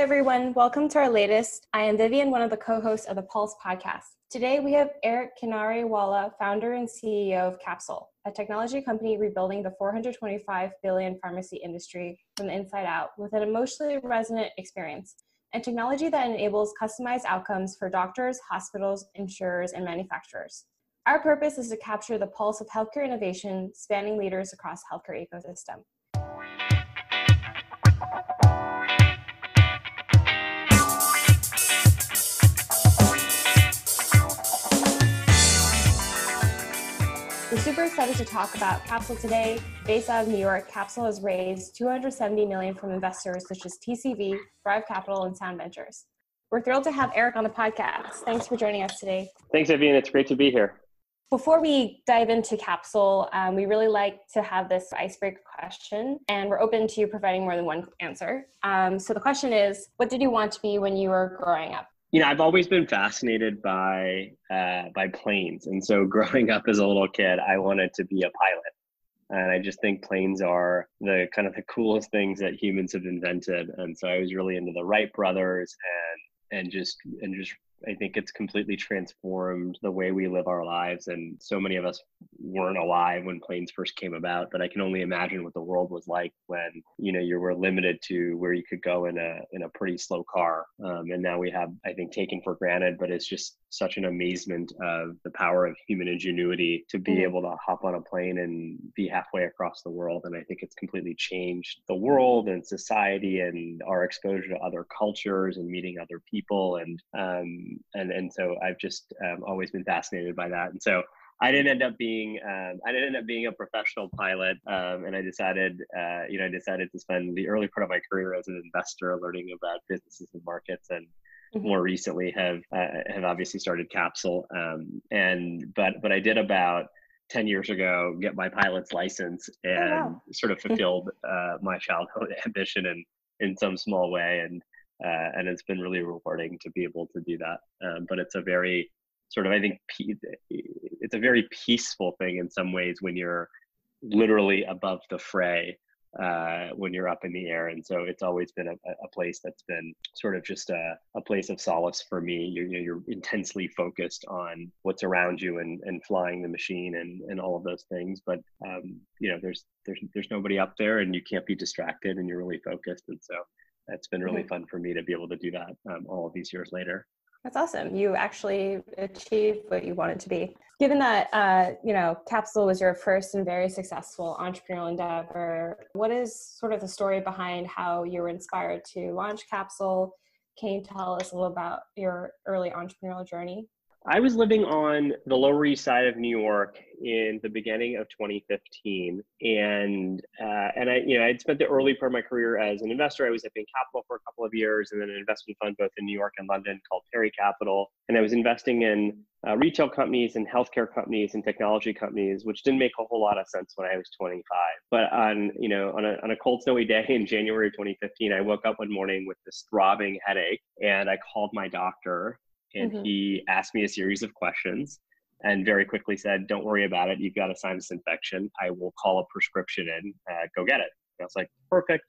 Everyone. Welcome to our latest. I am Vivien, one of the co hosts of the Pulse podcast. Today, we have Eric Kinariwala, founder and CEO of Capsule, a technology company rebuilding the 425 billion pharmacy industry from the inside out with an emotionally resonant experience and technology that enables customized outcomes for doctors, hospitals, insurers, and manufacturers. Our purpose is to capture the pulse of healthcare innovation spanning leaders across healthcare ecosystem. Super excited to talk about Capsule today. Based out of New York, Capsule has raised 270 million from investors such as TCV, Thrive Capital, and Sound Ventures. We're thrilled to have Eric on the podcast. Thanks for joining us today. Thanks, Vivien. It's great to be here. Before we dive into Capsule, um, we really like to have this icebreaker question, and we're open to providing more than one answer. Um, so the question is, what did you want to be when you were growing up? You know, I've always been fascinated by uh, by planes, and so growing up as a little kid, I wanted to be a pilot. And I just think planes are the kind of the coolest things that humans have invented. And so I was really into the Wright brothers and and just and just I think it's completely transformed the way we live our lives. And so many of us weren't alive when planes first came about, but I can only imagine what the world was like when, you know, you were limited to where you could go in a, in a pretty slow car. Um, and now we have, I think, taken for granted, but it's just such an amazement of the power of human ingenuity to be mm-hmm. able to hop on a plane and be halfway across the world. And I think it's completely changed the world and society and our exposure to other cultures and meeting other people. And, um, and and so I've just um, always been fascinated by that. And so I didn't end up being um, I didn't end up being a professional pilot, um, and I decided uh, you know I decided to spend the early part of my career as an investor, learning about businesses and markets, and mm-hmm. more recently have uh, have obviously started Capsule. Um, and but but I did about 10 years ago get my pilot's license and oh, wow. sort of fulfilled uh, my childhood ambition in in some small way and uh, and it's been really rewarding to be able to do that. Um, but it's a very sort of I think it's a very peaceful thing in some ways when you're literally above the fray uh, when you're up in the air. And so it's always been a, a place that's been sort of just a, a place of solace for me. You're, you're intensely focused on what's around you and, and flying the machine and, and all of those things. But, um, you know, there's, there's, there's nobody up there and you can't be distracted and you're really focused. And so it's been really mm-hmm. fun for me to be able to do that um, all of these years later. That's awesome. You actually achieved what you wanted to be. Given that, uh, you know, Capsule was your first and very successful entrepreneurial endeavor, what is sort of the story behind how you were inspired to launch Capsule? Can you tell us a little about your early entrepreneurial journey? I was living on the Lower East Side of New York in the beginning of 2015, and uh, and I you know I'd spent the early part of my career as an investor. I was at Bain Capital for a couple of years, and then an investment fund both in New York and London called Perry Capital, and I was investing in uh, retail companies and healthcare companies and technology companies, which didn't make a whole lot of sense when I was 25. But on you know on a on a cold snowy day in January of 2015, I woke up one morning with this throbbing headache, and I called my doctor and mm-hmm. he asked me a series of questions and very quickly said, "Don't worry about it. You've got a sinus infection. I will call a prescription in. Uh, go get it." And I was like, "Perfect."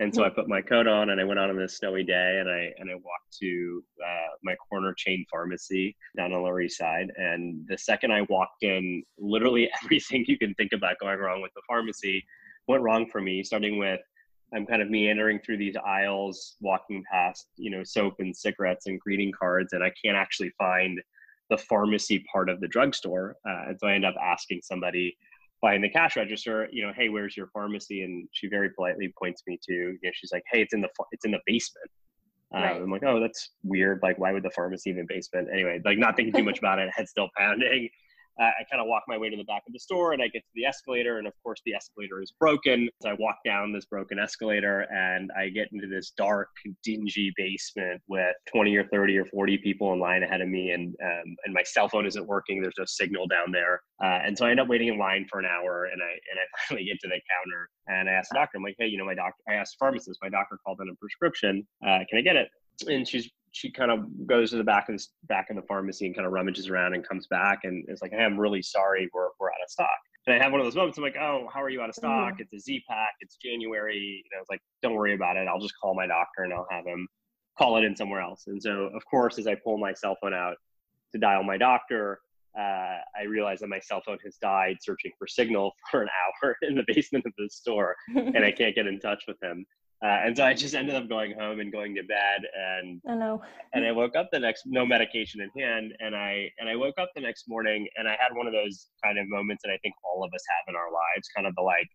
And so I mm-hmm. put my coat on and I went out on this snowy day and I and I walked to uh, my corner chain pharmacy down on the Lower East Side. And the second I walked in, literally everything you can think about going wrong with the pharmacy went wrong for me. Starting with I'm kind of meandering through these aisles, walking past, you know, soap and cigarettes and greeting cards, and I can't actually find the pharmacy part of the drugstore. Uh, and so I end up asking somebody behind the cash register, you know, hey, where's your pharmacy? And she very politely points me to, you know, she's like, hey, it's in the it's in the basement. Um, right. I'm like, oh, that's weird. Like, why would the pharmacy even basement? Anyway, like not thinking too much about it, head still pounding uh, I kind of walk my way to the back of the store and I get to the escalator. And of course, the escalator is broken. So I walk down this broken escalator and I get into this dark, dingy basement with 20 or 30 or 40 people in line ahead of me. And, um, and my cell phone isn't working. There's no signal down there. Uh, and so I end up waiting in line for an hour and I, and I finally get to the counter and I ask the doctor, I'm like, hey, you know, my doctor, I asked pharmacist, my doctor called in a prescription. Uh, can I get it? And she's she kind of goes to the back of the back of the pharmacy and kind of rummages around and comes back and is like, "Hey, I'm really sorry, we're we're out of stock." And I have one of those moments. I'm like, oh, how are you out of stock? Mm-hmm. It's a Z-Pak. It's January. You know, it's like, don't worry about it. I'll just call my doctor and I'll have him call it in somewhere else. And so, of course, as I pull my cell phone out to dial my doctor, uh, I realize that my cell phone has died searching for signal for an hour in the basement of the store, and I can't get in touch with him. Uh, and so I just ended up going home and going to bed, and oh no. and I woke up the next no medication in hand, and I and I woke up the next morning, and I had one of those kind of moments that I think all of us have in our lives, kind of the like,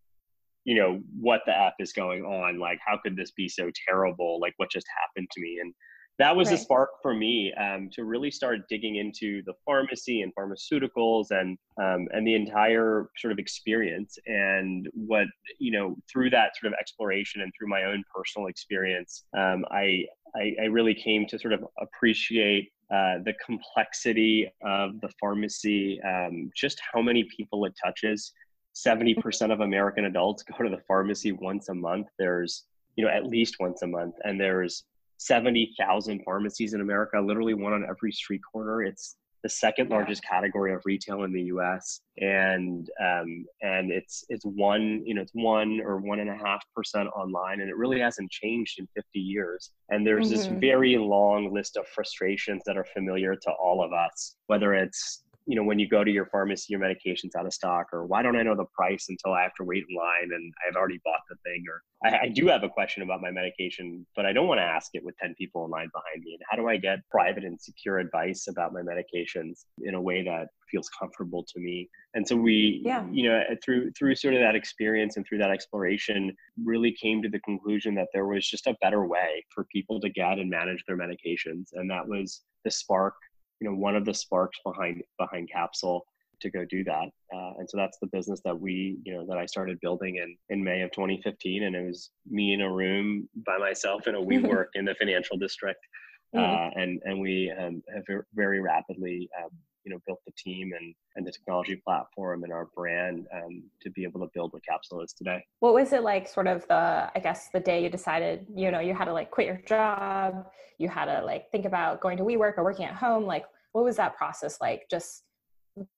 you know, what the f is going on? Like, how could this be so terrible? Like, what just happened to me? And that was right. a spark for me um, to really start digging into the pharmacy and pharmaceuticals and um, and the entire sort of experience and what you know through that sort of exploration and through my own personal experience um, I, I, I really came to sort of appreciate uh, the complexity of the pharmacy um, just how many people it touches. 70% of american adults go to the pharmacy once a month. There's you know at least once a month. And there's 70,000 pharmacies in America, literally one on every street corner. It's the second largest category of retail in the U.S. and um, and it's it's one you know it's one or one and a half percent online, and it really hasn't changed in 50 years. And there's mm-hmm. this very long list of frustrations that are familiar to all of us, whether it's you know, when you go to your pharmacy, your medication's out of stock, or why don't I know the price until I have to wait in line and I've already bought the thing, or I, I do have a question about my medication, but I don't want to ask it with 10 people in line behind me. And how do I get private and secure advice about my medications in a way that feels comfortable to me? And so we, yeah. you know, uh, through through sort of that experience and through that exploration, really came to the conclusion that there was just a better way for people to get and manage their medications, and that was the spark you know one of the sparks behind behind Capsule to go do that. Uh, and so that's the business that we, you know, that I started building in in May of 2015, and it was me in a room by myself in a WeWork in the financial district, mm-hmm. uh, and and we um, have very rapidly. Um, you know, built the team and, and the technology platform and our brand um, to be able to build what Capsule is today. What was it like, sort of the, I guess, the day you decided, you know, you had to like quit your job, you had to like think about going to WeWork or working at home. Like, what was that process like just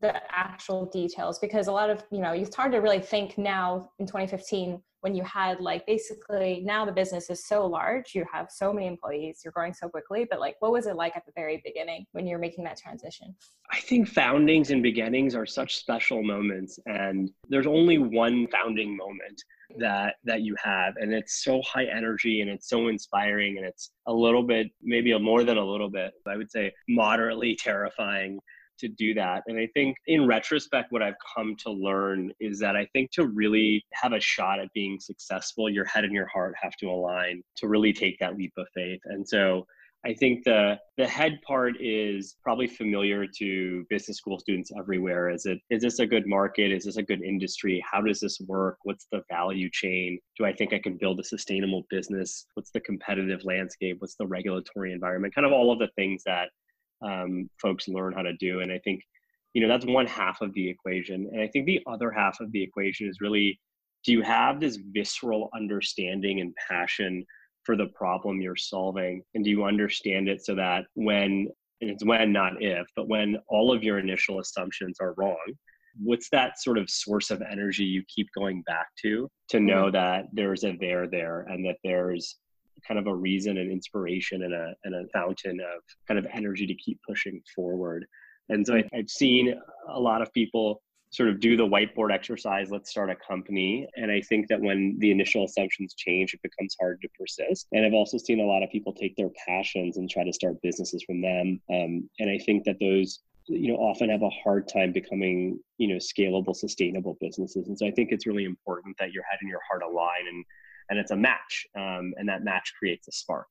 the actual details because a lot of you know it's hard to really think now in 2015 when you had like basically now the business is so large you have so many employees you're growing so quickly but like what was it like at the very beginning when you're making that transition? I think foundings and beginnings are such special moments and there's only one founding moment that that you have and it's so high energy and it's so inspiring and it's a little bit maybe a more than a little bit i would say moderately terrifying to do that and i think in retrospect what i've come to learn is that i think to really have a shot at being successful your head and your heart have to align to really take that leap of faith and so I think the the head part is probably familiar to business school students everywhere. Is it is this a good market? Is this a good industry? How does this work? What's the value chain? Do I think I can build a sustainable business? What's the competitive landscape? What's the regulatory environment? Kind of all of the things that um, folks learn how to do. And I think you know that's one half of the equation. And I think the other half of the equation is really do you have this visceral understanding and passion for the problem you're solving? And do you understand it so that when, and it's when, not if, but when all of your initial assumptions are wrong, what's that sort of source of energy you keep going back to to know mm-hmm. that there's a there there and that there's kind of a reason and inspiration and a, and a fountain of kind of energy to keep pushing forward. And so i've seen a lot of people sort of do the whiteboard exercise let's start a company. And i think that when the initial assumptions change it becomes hard to persist. And i've also seen a lot of people take their passions and try to start businesses from them. Um, and i think that those you know often have a hard time becoming you know scalable sustainable businesses. And so i think it's really important that your head and your heart align and and it's a match um, and that match creates a spark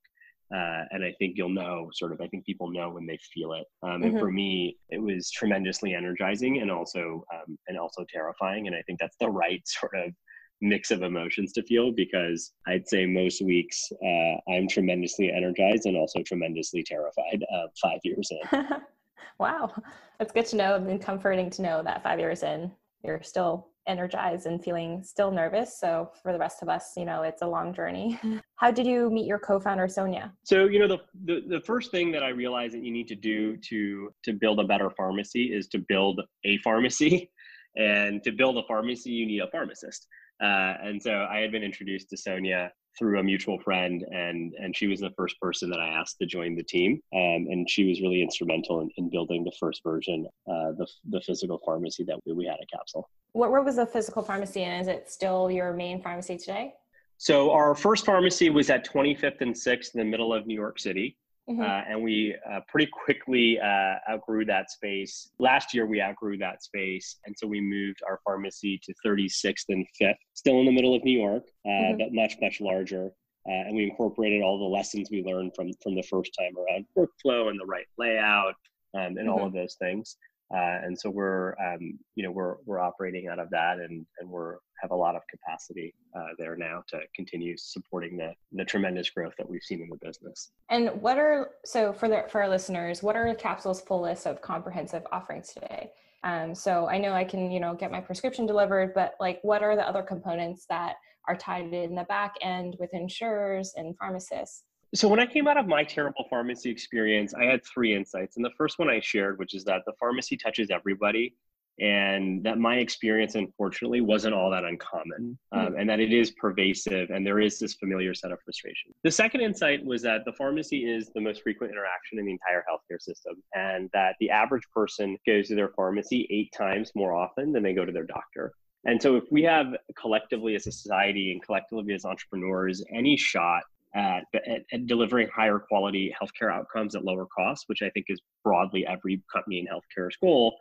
uh, and I think you'll know sort of, I think people know when they feel it. Um, and mm-hmm. for me, it was tremendously energizing and also, um, and also terrifying. And I think that's the right sort of mix of emotions to feel because I'd say most weeks uh, I'm tremendously energized and also tremendously terrified uh, five years in. wow. That's good to know and comforting to know that five years in, you're still energized and feeling still nervous. So for the rest of us, you know, it's a long journey. How did you meet your co-founder Sonia? So, you know, the, the the first thing that I realized that you need to do to to build a better pharmacy is to build a pharmacy. And to build a pharmacy, you need a pharmacist. Uh, and so I had been introduced to Sonia through a mutual friend, and and she was the first person that I asked to join the team, um, and she was really instrumental in, in building the first version, uh, the the physical pharmacy that we, we had at Capsule. What where was the physical pharmacy, and is it still your main pharmacy today? So our first pharmacy was at 25th and 6th in the middle of New York City. Mm-hmm. Uh, and we uh, pretty quickly uh, outgrew that space. Last year, we outgrew that space. And so we moved our pharmacy to 36th and 5th, still in the middle of New York, uh, mm-hmm. but much, much larger. Uh, and we incorporated all the lessons we learned from, from the first time around workflow and the right layout um, and mm-hmm. all of those things. Uh, and so we're, um, you know, we're, we're operating out of that and, and we're have a lot of capacity uh, there now to continue supporting the, the tremendous growth that we've seen in the business. And what are, so for the, for our listeners, what are Capsule's full list of comprehensive offerings today? Um, so I know I can, you know, get my prescription delivered, but like, what are the other components that are tied in the back end with insurers and pharmacists? So when I came out of my terrible pharmacy experience, I had three insights. And the first one I shared, which is that the pharmacy touches everybody and that my experience unfortunately wasn't all that uncommon mm-hmm. um, and that it is pervasive and there is this familiar set of frustration the second insight was that the pharmacy is the most frequent interaction in the entire healthcare system and that the average person goes to their pharmacy eight times more often than they go to their doctor and so if we have collectively as a society and collectively as entrepreneurs any shot at, at, at, delivering higher quality healthcare outcomes at lower costs, which I think is broadly every company in healthcare's goal.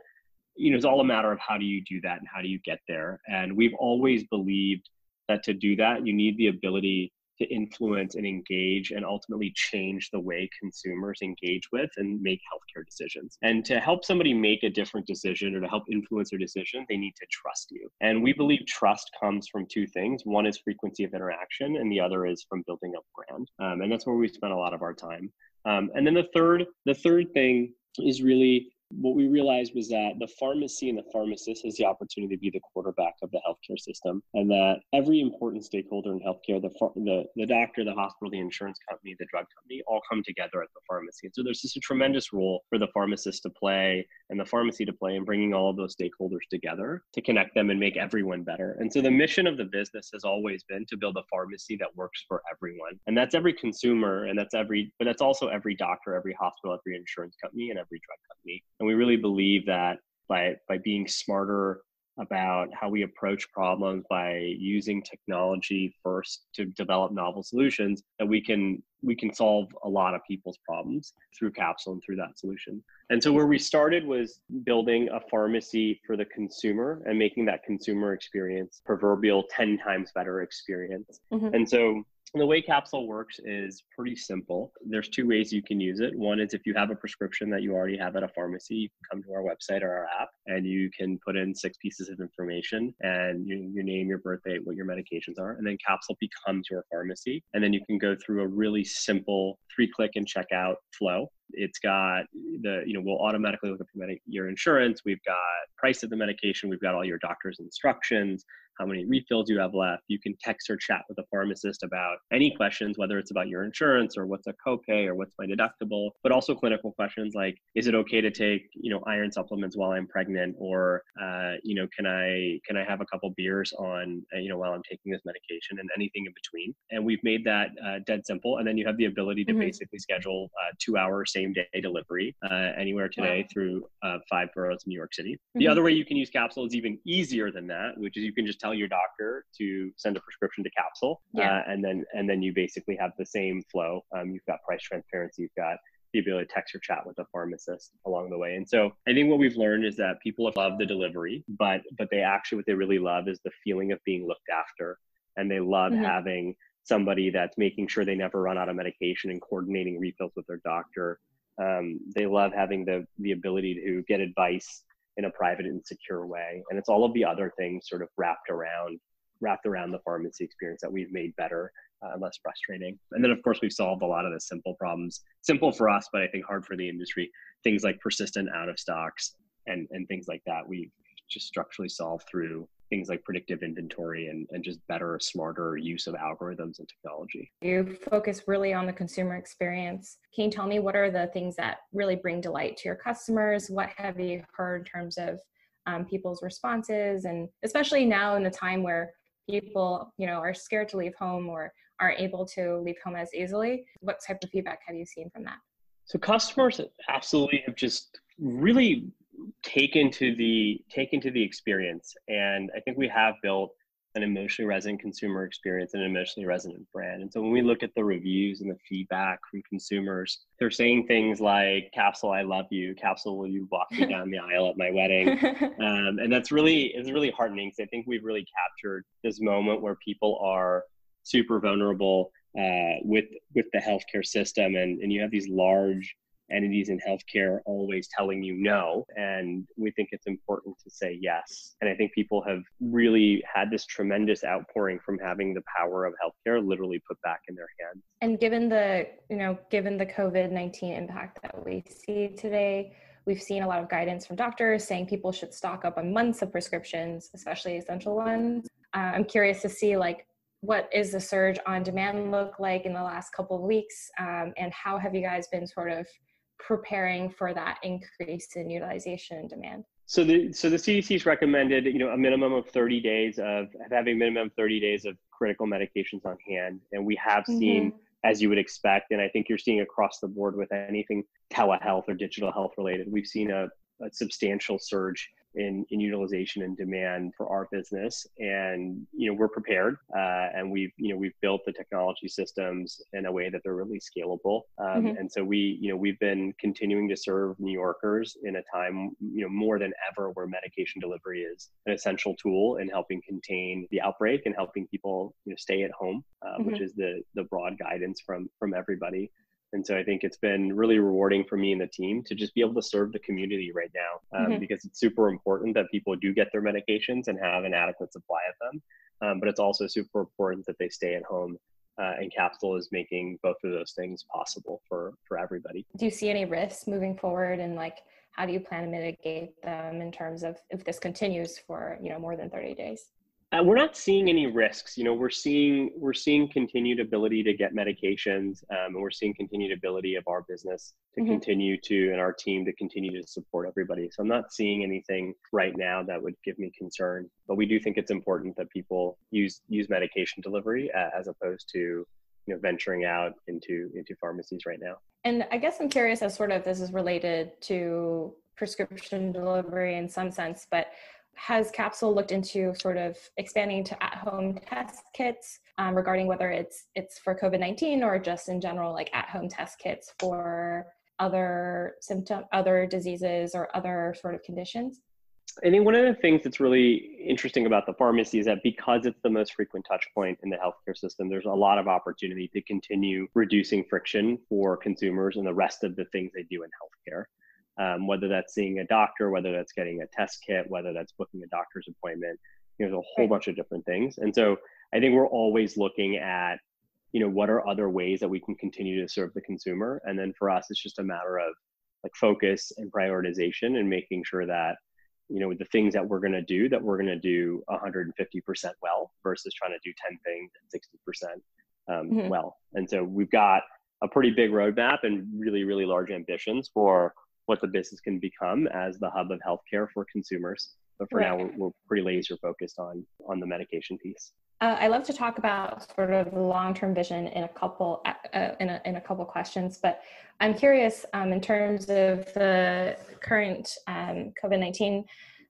You know, it's all a matter of how do you do that and how do you get there. And we've always believed that to do that, you need the ability to influence and engage and ultimately change the way consumers engage with and make healthcare decisions. And to help somebody make a different decision or to help influence their decision, they need to trust you. And we believe trust comes from two things. One is frequency of interaction, and the other is from building a brand. Um, and that's where we spend a lot of our time. Um, and then the third, the third thing is really what we realized was that the pharmacy and the pharmacist has the opportunity to be the quarterback of the healthcare system, and that every important stakeholder in healthcare the, the, the doctor, the hospital, the insurance company, the drug company all come together at the pharmacy. And so there's just a tremendous role for the pharmacist to play and the pharmacy to play in bringing all of those stakeholders together to connect them and make everyone better. And so the mission of the business has always been to build a pharmacy that works for everyone. And that's every consumer, and that's every, but that's also every doctor, every hospital, every insurance company, and every drug company. And we really believe that by, by being smarter about how we approach problems by using technology first to develop novel solutions that we can we can solve a lot of people's problems through capsule and through that solution and so where we started was building a pharmacy for the consumer and making that consumer experience proverbial 10 times better experience mm-hmm. and so the way Capsule works is pretty simple. There's two ways you can use it. One is if you have a prescription that you already have at a pharmacy, you can come to our website or our app and you can put in six pieces of information and you, your name, your birth date, what your medications are. And then Capsule becomes your pharmacy. And then you can go through a really simple three click and checkout flow. It's got the, you know, we'll automatically look up your insurance. We've got price of the medication. We've got all your doctor's instructions how many refills you have left. You can text or chat with a pharmacist about any questions, whether it's about your insurance or what's a copay or what's my deductible, but also clinical questions like, is it okay to take, you know, iron supplements while I'm pregnant? Or, uh, you know, can I, can I have a couple beers on, uh, you know, while I'm taking this medication and anything in between? And we've made that uh, dead simple. And then you have the ability to mm-hmm. basically schedule uh, two hour same day delivery uh, anywhere today wow. through uh, five boroughs in New York City. Mm-hmm. The other way you can use capsule is even easier than that, which is you can just tell your doctor to send a prescription to capsule yeah. uh, and then and then you basically have the same flow um, you've got price transparency you've got the ability to text or chat with a pharmacist along the way and so i think what we've learned is that people love the delivery but but they actually what they really love is the feeling of being looked after and they love mm-hmm. having somebody that's making sure they never run out of medication and coordinating refills with their doctor um, they love having the the ability to get advice in a private and secure way. And it's all of the other things sort of wrapped around wrapped around the pharmacy experience that we've made better uh, less frustrating. And then, of course, we've solved a lot of the simple problems. Simple for us, but I think hard for the industry. Things like persistent out of stocks and, and things like that. We've just structurally solved through things like predictive inventory and, and just better, smarter use of algorithms and technology. You focus really on the consumer experience. Can you tell me what are the things that really bring delight to your customers? What have you heard in terms of um, people's responses and especially now in the time where people you know are scared to leave home or aren't able to leave home as easily what type of feedback have you seen from that so customers absolutely have just really taken to the taken to the experience and i think we have built an emotionally resonant consumer experience and an emotionally resonant brand. And so when we look at the reviews and the feedback from consumers, they're saying things like, Capsule, I love you. Capsule, will you walk me down the aisle at my wedding? Um, and that's really, it's really heartening because I think we've really captured this moment where people are super vulnerable uh, with, with the healthcare system. And, and you have these large entities in healthcare always telling you no. And we think it's important to say yes. And I think people have really had this tremendous outpouring from having the power of healthcare literally put back in their hands. And given the, you know, given the COVID 19 impact that we see today, we've seen a lot of guidance from doctors saying people should stock up on months of prescriptions, especially essential ones. Uh, I'm curious to see like what is the surge on demand look like in the last couple of weeks um, and how have you guys been sort of preparing for that increase in utilization and demand? So the so the CDC's recommended you know a minimum of 30 days of having minimum 30 days of critical medications on hand, and we have seen mm-hmm. as you would expect, and I think you're seeing across the board with anything telehealth or digital health related, we've seen a, a substantial surge in, in utilization and demand for our business and you know we're prepared uh, and we've you know we've built the technology systems in a way that they're really scalable um, mm-hmm. and so we you know we've been continuing to serve new yorkers in a time you know more than ever where medication delivery is an essential tool in helping contain the outbreak and helping people you know stay at home uh, mm-hmm. which is the the broad guidance from from everybody and so I think it's been really rewarding for me and the team to just be able to serve the community right now um, mm-hmm. because it's super important that people do get their medications and have an adequate supply of them. Um, but it's also super important that they stay at home. Uh, and Capsule is making both of those things possible for for everybody. Do you see any risks moving forward, and like how do you plan to mitigate them in terms of if this continues for you know more than thirty days? Uh, we're not seeing any risks. You know, we're seeing we're seeing continued ability to get medications, um, and we're seeing continued ability of our business to mm-hmm. continue to and our team to continue to support everybody. So I'm not seeing anything right now that would give me concern. But we do think it's important that people use use medication delivery uh, as opposed to you know venturing out into into pharmacies right now. And I guess I'm curious as sort of this is related to prescription delivery in some sense, but has Capsule looked into sort of expanding to at-home test kits um, regarding whether it's it's for COVID-19 or just in general like at-home test kits for other symptom other diseases or other sort of conditions? I think one of the things that's really interesting about the pharmacy is that because it's the most frequent touch point in the healthcare system, there's a lot of opportunity to continue reducing friction for consumers and the rest of the things they do in healthcare um, whether that's seeing a doctor, whether that's getting a test kit, whether that's booking a doctor's appointment. You know, there's a whole bunch of different things. And so I think we're always looking at, you know, what are other ways that we can continue to serve the consumer? And then for us, it's just a matter of like focus and prioritization and making sure that, you know, the things that we're going to do, that we're going to do 150% well versus trying to do 10 things at 60% um, mm-hmm. well. And so we've got a pretty big roadmap and really, really large ambitions for what the business can become as the hub of healthcare for consumers. But for right. now, we're, we're, pretty laser focused on on the medication piece. Uh, I love to talk about sort of the long-term vision in a couple uh, uh, in, a, in a couple questions, but I'm curious um, in terms of the current um, COVID-19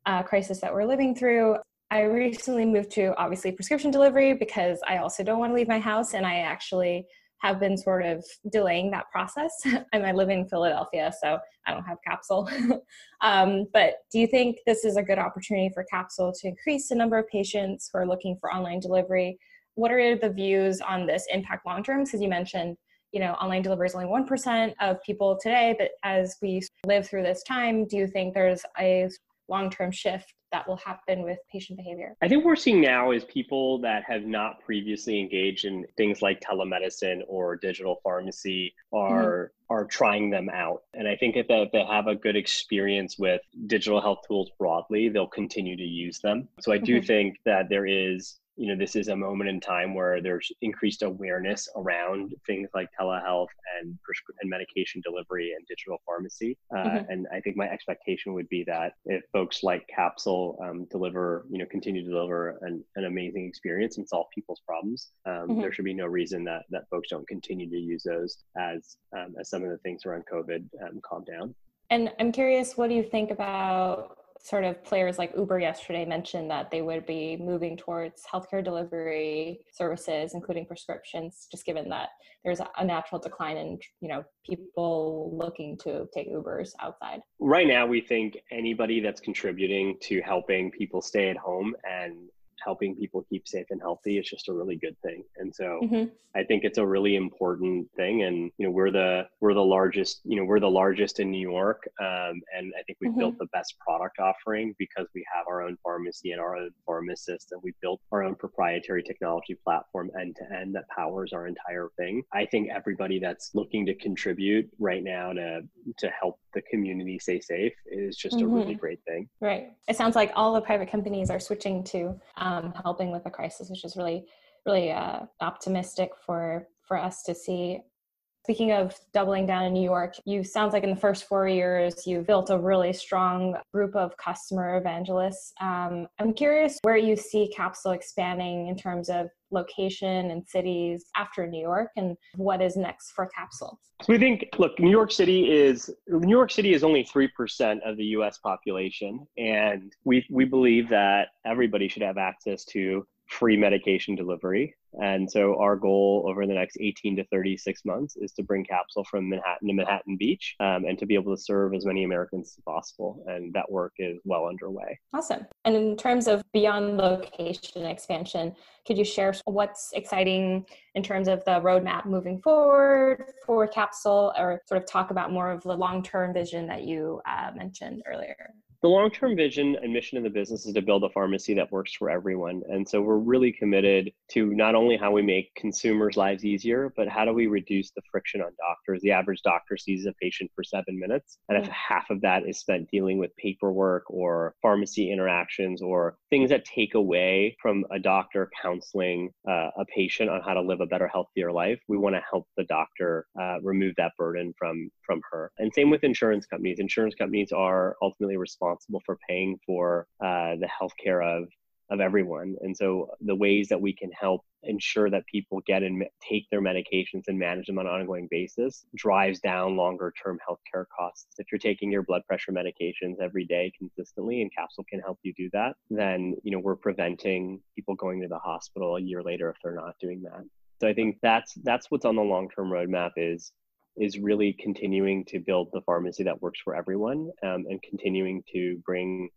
uh, crisis that we're living through. I recently moved to obviously prescription delivery because I also don't want to leave my house, and I actually have been sort of delaying that process. and I live in Philadelphia, so I don't have Capsule. um, but do you think this is a good opportunity for Capsule to increase the number of patients who are looking for online delivery? What are the views on this impact long term? Because you mentioned, you know, online delivery is only 1% of people today, but as we live through this time, do you think there's a long term shift that will happen with patient behavior? I think we're seeing now is people that have not previously engaged in things like telemedicine or digital pharmacy are mm-hmm. are trying them out. And I think if they, if they have a good experience with digital health tools broadly, they'll continue to use them. So I do mm-hmm. think that there is you know this is a moment in time where there's increased awareness around things like telehealth and prescri- and medication delivery and digital pharmacy uh, mm-hmm. and i think my expectation would be that if folks like capsule um, deliver you know continue to deliver an, an amazing experience and solve people's problems um, mm-hmm. there should be no reason that that folks don't continue to use those as um, as some of the things around covid um, calm down and i'm curious what do you think about sort of players like Uber yesterday mentioned that they would be moving towards healthcare delivery services, including prescriptions, just given that there's a natural decline in you know people looking to take Ubers outside. Right now, we think anybody that's contributing to helping people stay at home and helping people keep safe and healthy is just a really good thing. And so mm-hmm. I think it's a really important thing. And you know, we're the we're the largest, you know, we're the largest in New York. Um, and I think we've mm-hmm. built the best product offering because we have our own pharmacy and our own pharmacist, and we built our own proprietary technology platform end to end that powers our entire thing. I think everybody that's looking to contribute right now to to help the community stay safe is just mm-hmm. a really mm-hmm. great thing. Right. It sounds like all the private companies are switching to um, helping with the crisis, which is really, really uh, optimistic for for us to see. Speaking of doubling down in New York, you sounds like in the first four years you've built a really strong group of customer evangelists. Um, I'm curious where you see Capsule expanding in terms of location and cities after New York, and what is next for Capsule. So we think, look, New York City is New York City is only three percent of the U.S. population, and we we believe that everybody should have access to free medication delivery. And so our goal over the next 18 to 36 months is to bring Capsule from Manhattan to Manhattan Beach um, and to be able to serve as many Americans as possible. And that work is well underway. Awesome. And in terms of beyond location expansion, could you share what's exciting in terms of the roadmap moving forward for Capsule or sort of talk about more of the long term vision that you uh, mentioned earlier? The long term vision and mission of the business is to build a pharmacy that works for everyone. And so we're really committed to not only how we make consumers' lives easier, but how do we reduce the friction on doctors? The average doctor sees a patient for seven minutes. And if half of that is spent dealing with paperwork or pharmacy interactions or things that take away from a doctor counseling uh, a patient on how to live a better, healthier life, we want to help the doctor uh, remove that burden from, from her. And same with insurance companies. Insurance companies are ultimately responsible responsible for paying for uh, the healthcare of of everyone. And so the ways that we can help ensure that people get and take their medications and manage them on an ongoing basis drives down longer term healthcare costs. If you're taking your blood pressure medications every day consistently and Capsule can help you do that, then you know we're preventing people going to the hospital a year later if they're not doing that. So I think that's that's what's on the long term roadmap is is really continuing to build the pharmacy that works for everyone um, and continuing to bring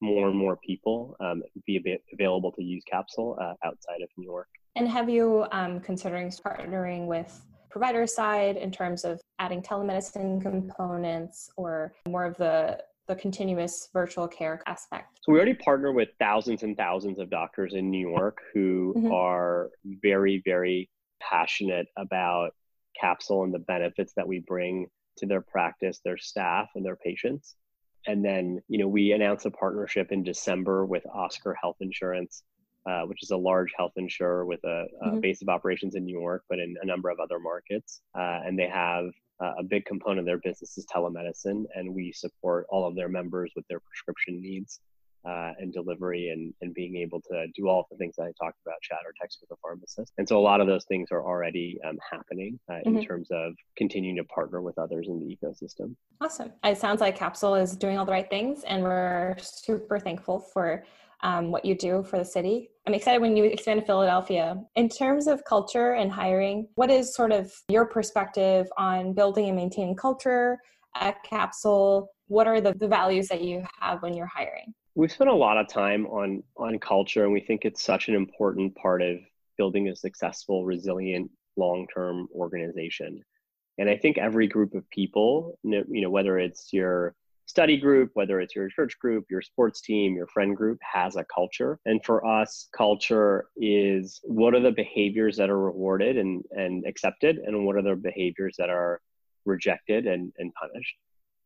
more and more people um, be available to use capsule uh, outside of New York. And have you um, considering partnering with provider side in terms of adding telemedicine components or more of the the continuous virtual care aspect? So we already partner with thousands and thousands of doctors in New York who mm-hmm. are very, very passionate about capsule and the benefits that we bring to their practice, their staff, and their patients. And then, you know, we announced a partnership in December with Oscar Health Insurance, uh, which is a large health insurer with a, a mm-hmm. base of operations in New York, but in a number of other markets. Uh, and they have uh, a big component of their business is telemedicine, and we support all of their members with their prescription needs uh, and delivery and, and being able to do all the things that I talked about, chat or text with a pharmacist. And so a lot of those things are already um, happening uh, mm-hmm. in terms of continuing to partner with others in the ecosystem. Awesome. It sounds like Capsule is doing all the right things, and we're super thankful for um, what you do for the city. I'm excited when you expand to Philadelphia. In terms of culture and hiring, what is sort of your perspective on building and maintaining culture at Capsule? What are the, the values that you have when you're hiring? We've spent a lot of time on on culture and we think it's such an important part of building a successful resilient long-term organization. And i think every group of people you know whether it's your study group whether it's your church group your sports team your friend group has a culture. And for us culture is what are the behaviors that are rewarded and and accepted and what are the behaviors that are rejected and and punished?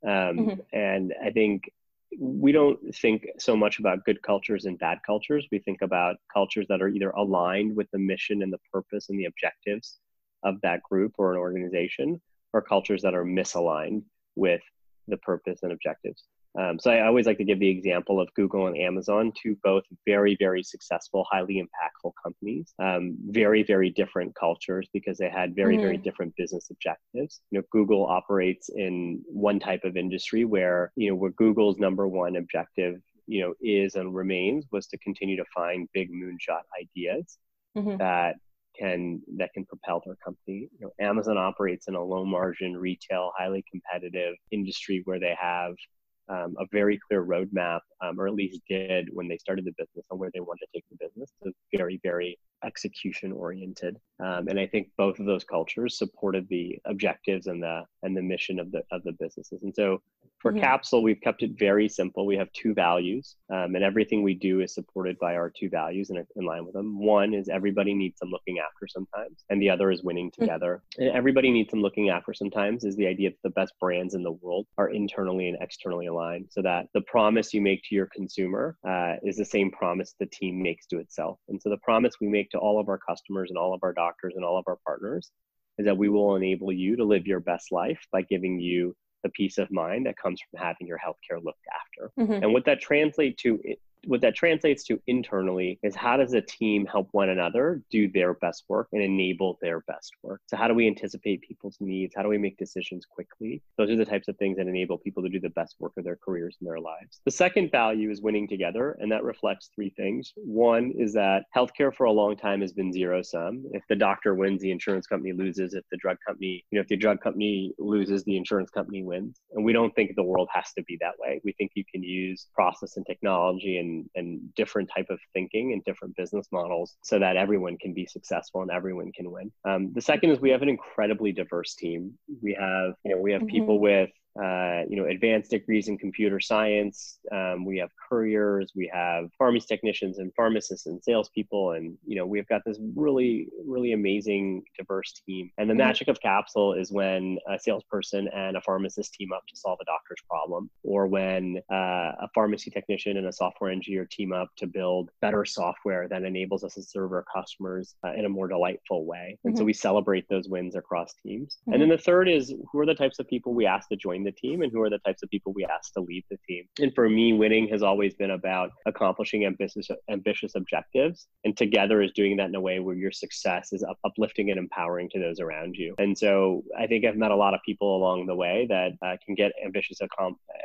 Um, mm-hmm. and i think we don't think so much about good cultures and bad cultures. We think about cultures that are either aligned with the mission and the purpose and the objectives of that group or an organization, or cultures that are misaligned with the purpose and objectives. Um, so I always like to give the example of Google and Amazon, two both very, very successful, highly impactful companies, um, very, very different cultures because they had very, mm-hmm. very different business objectives. You know, Google operates in one type of industry where, you know, where Google's number one objective, you know, is and remains was to continue to find big moonshot ideas mm-hmm. that can that can propel their company. You know, Amazon operates in a low margin retail, highly competitive industry where they have um, a very clear roadmap, um, or at least did when they started the business on where they wanted to take the business. So very, very execution oriented. Um, and I think both of those cultures supported the objectives and the and the mission of the of the businesses. And so for mm-hmm. Capsule, we've kept it very simple. We have two values, um, and everything we do is supported by our two values and in line with them. One is everybody needs some looking after sometimes, and the other is winning mm-hmm. together. And everybody needs some looking after sometimes is the idea that the best brands in the world are internally and externally aligned, so that the promise you make to your consumer uh, is the same promise the team makes to itself. And so the promise we make to all of our customers and all of our doctors and all of our partners is that we will enable you to live your best life by giving you the peace of mind that comes from having your healthcare looked after. Mm-hmm. And what that translates to what that translates to internally is how does a team help one another do their best work and enable their best work? So how do we anticipate people's needs? How do we make decisions quickly? Those are the types of things that enable people to do the best work of their careers and their lives. The second value is winning together and that reflects three things. One is that healthcare for a long time has been zero sum. If the doctor wins the insurance company loses. If the drug company you know if the drug company loses the insurance company wins. And we don't think the world has to be that way. We think you can use process and technology and and, different type of thinking and different business models so that everyone can be successful and everyone can win. Um, the second is we have an incredibly diverse team. We have, you know, we have mm-hmm. people with uh, you know, advanced degrees in computer science. Um, we have couriers, we have pharmacy technicians and pharmacists and salespeople, and you know, we've got this really, really amazing diverse team. And the mm-hmm. magic of Capsule is when a salesperson and a pharmacist team up to solve a doctor's problem, or when uh, a pharmacy technician and a software engineer team up to build better software that enables us to serve our customers uh, in a more delightful way. And mm-hmm. so we celebrate those wins across teams. Mm-hmm. And then the third is who are the types of people we ask to join the team and who are the types of people we ask to leave the team. And for me, winning has always been about accomplishing ambitious, ambitious objectives. And together is doing that in a way where your success is uplifting and empowering to those around you. And so I think I've met a lot of people along the way that uh, can get ambitious,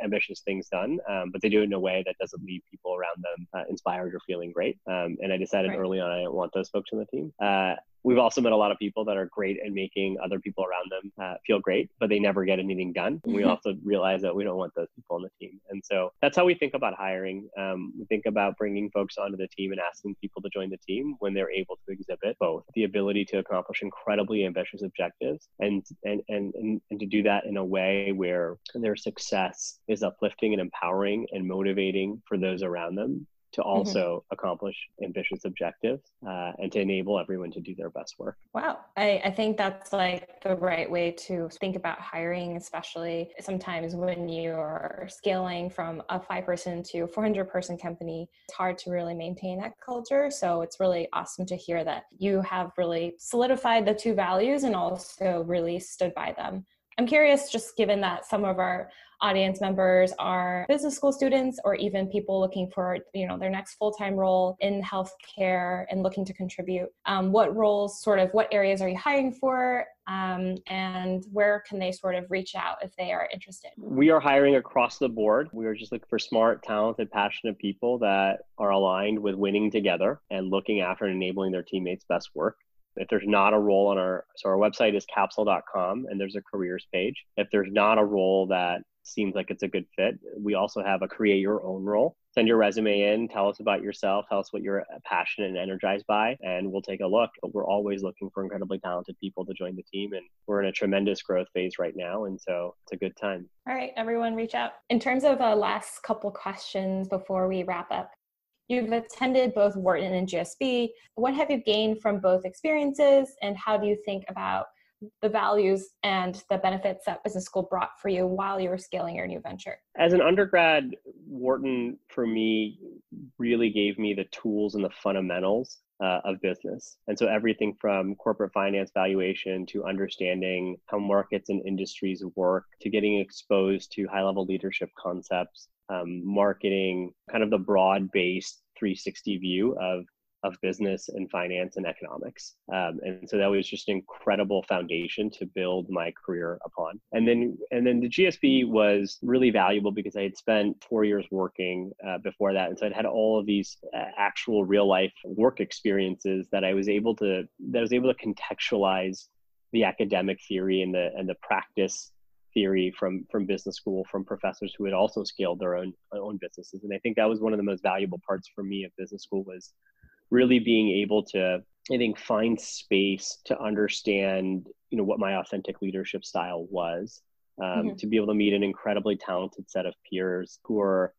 ambitious things done, um, but they do it in a way that doesn't leave people around them uh, inspired or feeling great. Um, and I decided right. early on I want those folks on the team. Uh, we've also met a lot of people that are great at making other people around them uh, feel great, but they never get anything done. And we mm-hmm. also realize that we don't want those people on the team. And so that's how we think about hiring. Um, we think about bringing folks onto the team and asking people to join the team when they're able to exhibit both the ability to accomplish incredibly ambitious objectives and, and, and, and, and to do that in a way where their success is uplifting and empowering and motivating for those around them to mm-hmm. also mm-hmm. accomplish ambitious objectives uh, and to enable everyone to do their best work. Wow. I, I think that's like the right way to think about hiring, especially sometimes when you are scaling from a five person to 400 person company, it's hard to really maintain that culture. So it's really awesome to hear that you have really solidified the two values and also really stood by them. I'm curious, just given that some of our audience members are business school students or even people looking for you know their next full-time role in healthcare and looking to contribute um, what roles sort of what areas are you hiring for um, and where can they sort of reach out if they are interested? We are hiring across the board. We are just looking for smart talented passionate people that are aligned with winning together and looking after and enabling their teammates best work if there's not a role on our so our website is capsule.com and there's a careers page. If there's not a role that seems like it's a good fit we also have a create your own role. Send your resume in tell us about yourself tell us what you're passionate and energized by and we'll take a look. But we're always looking for incredibly talented people to join the team and we're in a tremendous growth phase right now and so it's a good time. All right everyone reach out. In terms of a last couple questions before we wrap up You've attended both Wharton and GSB. What have you gained from both experiences, and how do you think about the values and the benefits that business school brought for you while you were scaling your new venture? As an undergrad, Wharton for me really gave me the tools and the fundamentals uh, of business. And so everything from corporate finance valuation to understanding how markets and industries work to getting exposed to high level leadership concepts, um, marketing, kind of the broad based 360 view of of business and finance and economics. Um, and so that was just an incredible foundation to build my career upon. And then, and then the GSB was really valuable because I had spent four years working uh, before that. And so I'd had all of these uh, actual real life work experiences that I was able to, that I was able to contextualize the academic theory and the, and the practice theory from from business school from professors who had also scaled their own own businesses and i think that was one of the most valuable parts for me of business school was really being able to i think find space to understand you know what my authentic leadership style was um, mm-hmm. to be able to meet an incredibly talented set of peers who are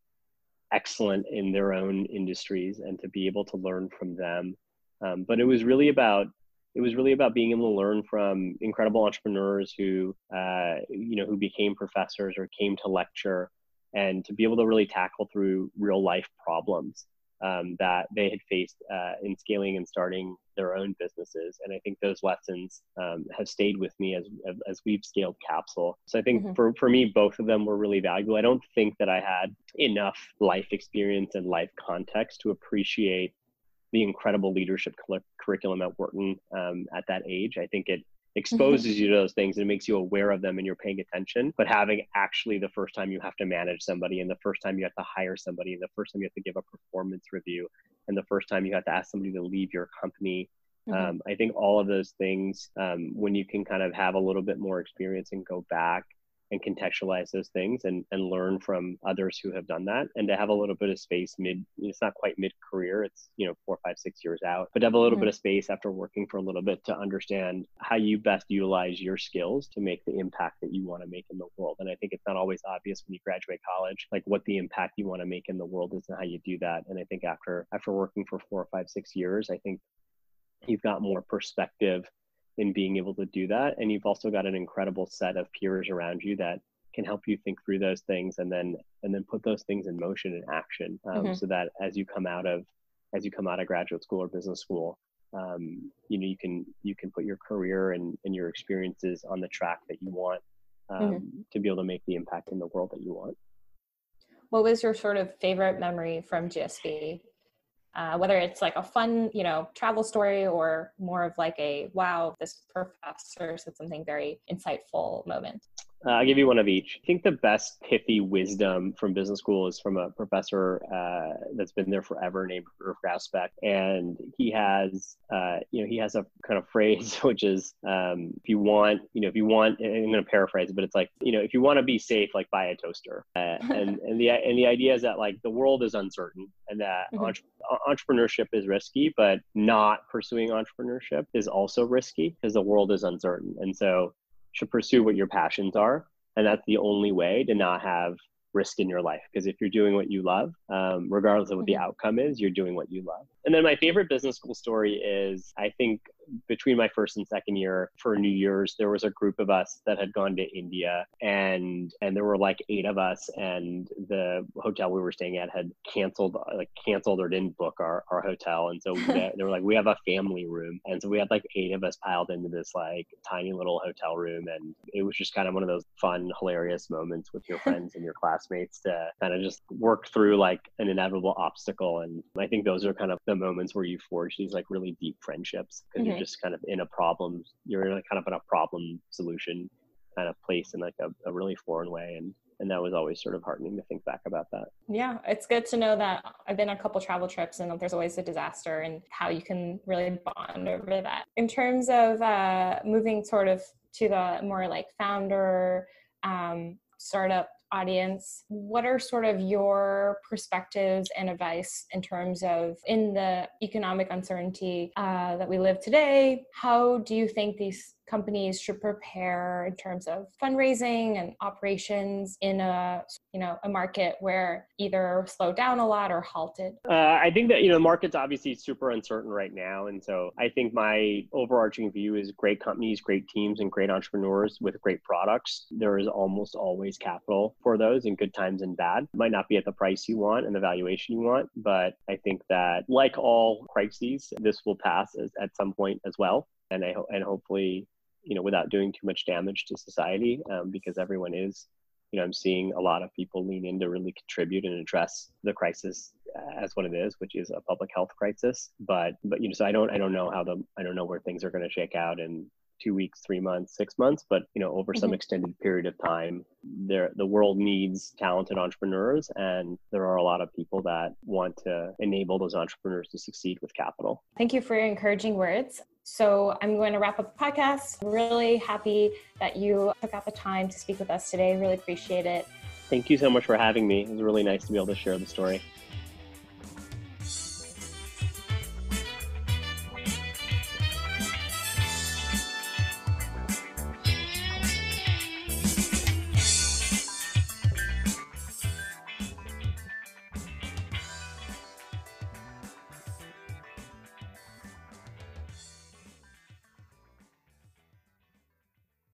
excellent in their own industries and to be able to learn from them um, but it was really about it was really about being able to learn from incredible entrepreneurs who uh, you know who became professors or came to lecture and to be able to really tackle through real life problems um, that they had faced uh, in scaling and starting their own businesses. And I think those lessons um, have stayed with me as, as we've scaled Capsule. So I think mm-hmm. for, for me, both of them were really valuable. I don't think that I had enough life experience and life context to appreciate the incredible leadership curriculum at Wharton um, at that age. I think it exposes mm-hmm. you to those things and it makes you aware of them and you're paying attention. But having actually the first time you have to manage somebody and the first time you have to hire somebody and the first time you have to give a performance review and the first time you have to ask somebody to leave your company. Mm-hmm. Um, I think all of those things, um, when you can kind of have a little bit more experience and go back and contextualize those things and, and learn from others who have done that. And to have a little bit of space mid it's not quite mid career it's you know four five six years out but to have a little mm-hmm. bit of space after working for a little bit to understand how you best utilize your skills to make the impact that you want to make in the world. And i think it's not always obvious when you graduate college like what the impact you want to make in the world is and how you do that. And i think after after working for four or five six years i think you've got more perspective in being able to do that. And you've also got an incredible set of peers around you that can help you think through those things and then and then put those things in motion and action um, mm-hmm. so that as you come out of as you come out of graduate school or business school um, you know you can you can put your career and, and your experiences on the track that you want um, mm-hmm. to be able to make the impact in the world that you want what was your sort of favorite memory from gsb uh, whether it's like a fun, you know, travel story or more of like a wow, this professor said something very insightful moment. Uh, I'll give you one of each. I think the best pithy wisdom from business school is from a professor uh, that's been there forever named Irv Grousbeck. And he has, uh, you know, he has a kind of phrase, which is um, if you want, you know, if you want, I'm going to paraphrase it, but it's like, you know, if you want to be safe, like buy a toaster. Uh, and, and, the, and the idea is that like the world is uncertain and that mm-hmm. entre- entrepreneurship is risky, but not pursuing entrepreneurship is also risky because the world is uncertain. And so should pursue what your passions are. And that's the only way to not have risk in your life. Because if you're doing what you love, um, regardless of what the mm-hmm. outcome is, you're doing what you love. And then my favorite business school story is I think between my first and second year for New Year's, there was a group of us that had gone to India and and there were like eight of us and the hotel we were staying at had canceled like canceled or didn't book our, our hotel. And so they, they were like, we have a family room. And so we had like eight of us piled into this like tiny little hotel room. And it was just kind of one of those fun, hilarious moments with your friends and your classmates to kind of just work through like an inevitable obstacle. And I think those are kind of the moments where you forge these like really deep friendships because mm-hmm. you're just kind of in a problem you're in a kind of in a problem solution kind of place in like a, a really foreign way and and that was always sort of heartening to think back about that yeah it's good to know that i've been on a couple travel trips and there's always a disaster and how you can really bond over that in terms of uh, moving sort of to the more like founder um, startup audience, what are sort of your perspectives and advice in terms of in the economic uncertainty uh, that we live today? How do you think these companies should prepare in terms of fundraising and operations in a you know a market where either slowed down a lot or halted? Uh, I think that you know the market's obviously super uncertain right now, and so I think my overarching view is great companies, great teams, and great entrepreneurs with great products. There is almost always capital for those in good times and bad. Might not be at the price you want and the valuation you want, but I think that like all crises, this will pass as, at some point as well, and I ho- and hopefully you know without doing too much damage to society um, because everyone is you know, I'm seeing a lot of people lean in to really contribute and address the crisis as what it is, which is a public health crisis. But but you know, so I don't I don't know how the I don't know where things are going to shake out in two weeks, three months, six months. But you know, over mm-hmm. some extended period of time, there the world needs talented entrepreneurs, and there are a lot of people that want to enable those entrepreneurs to succeed with capital. Thank you for your encouraging words. So I'm going to wrap up the podcast. I'm really happy that you took out the time to speak with us today. Really appreciate it. Thank you so much for having me. It was really nice to be able to share the story.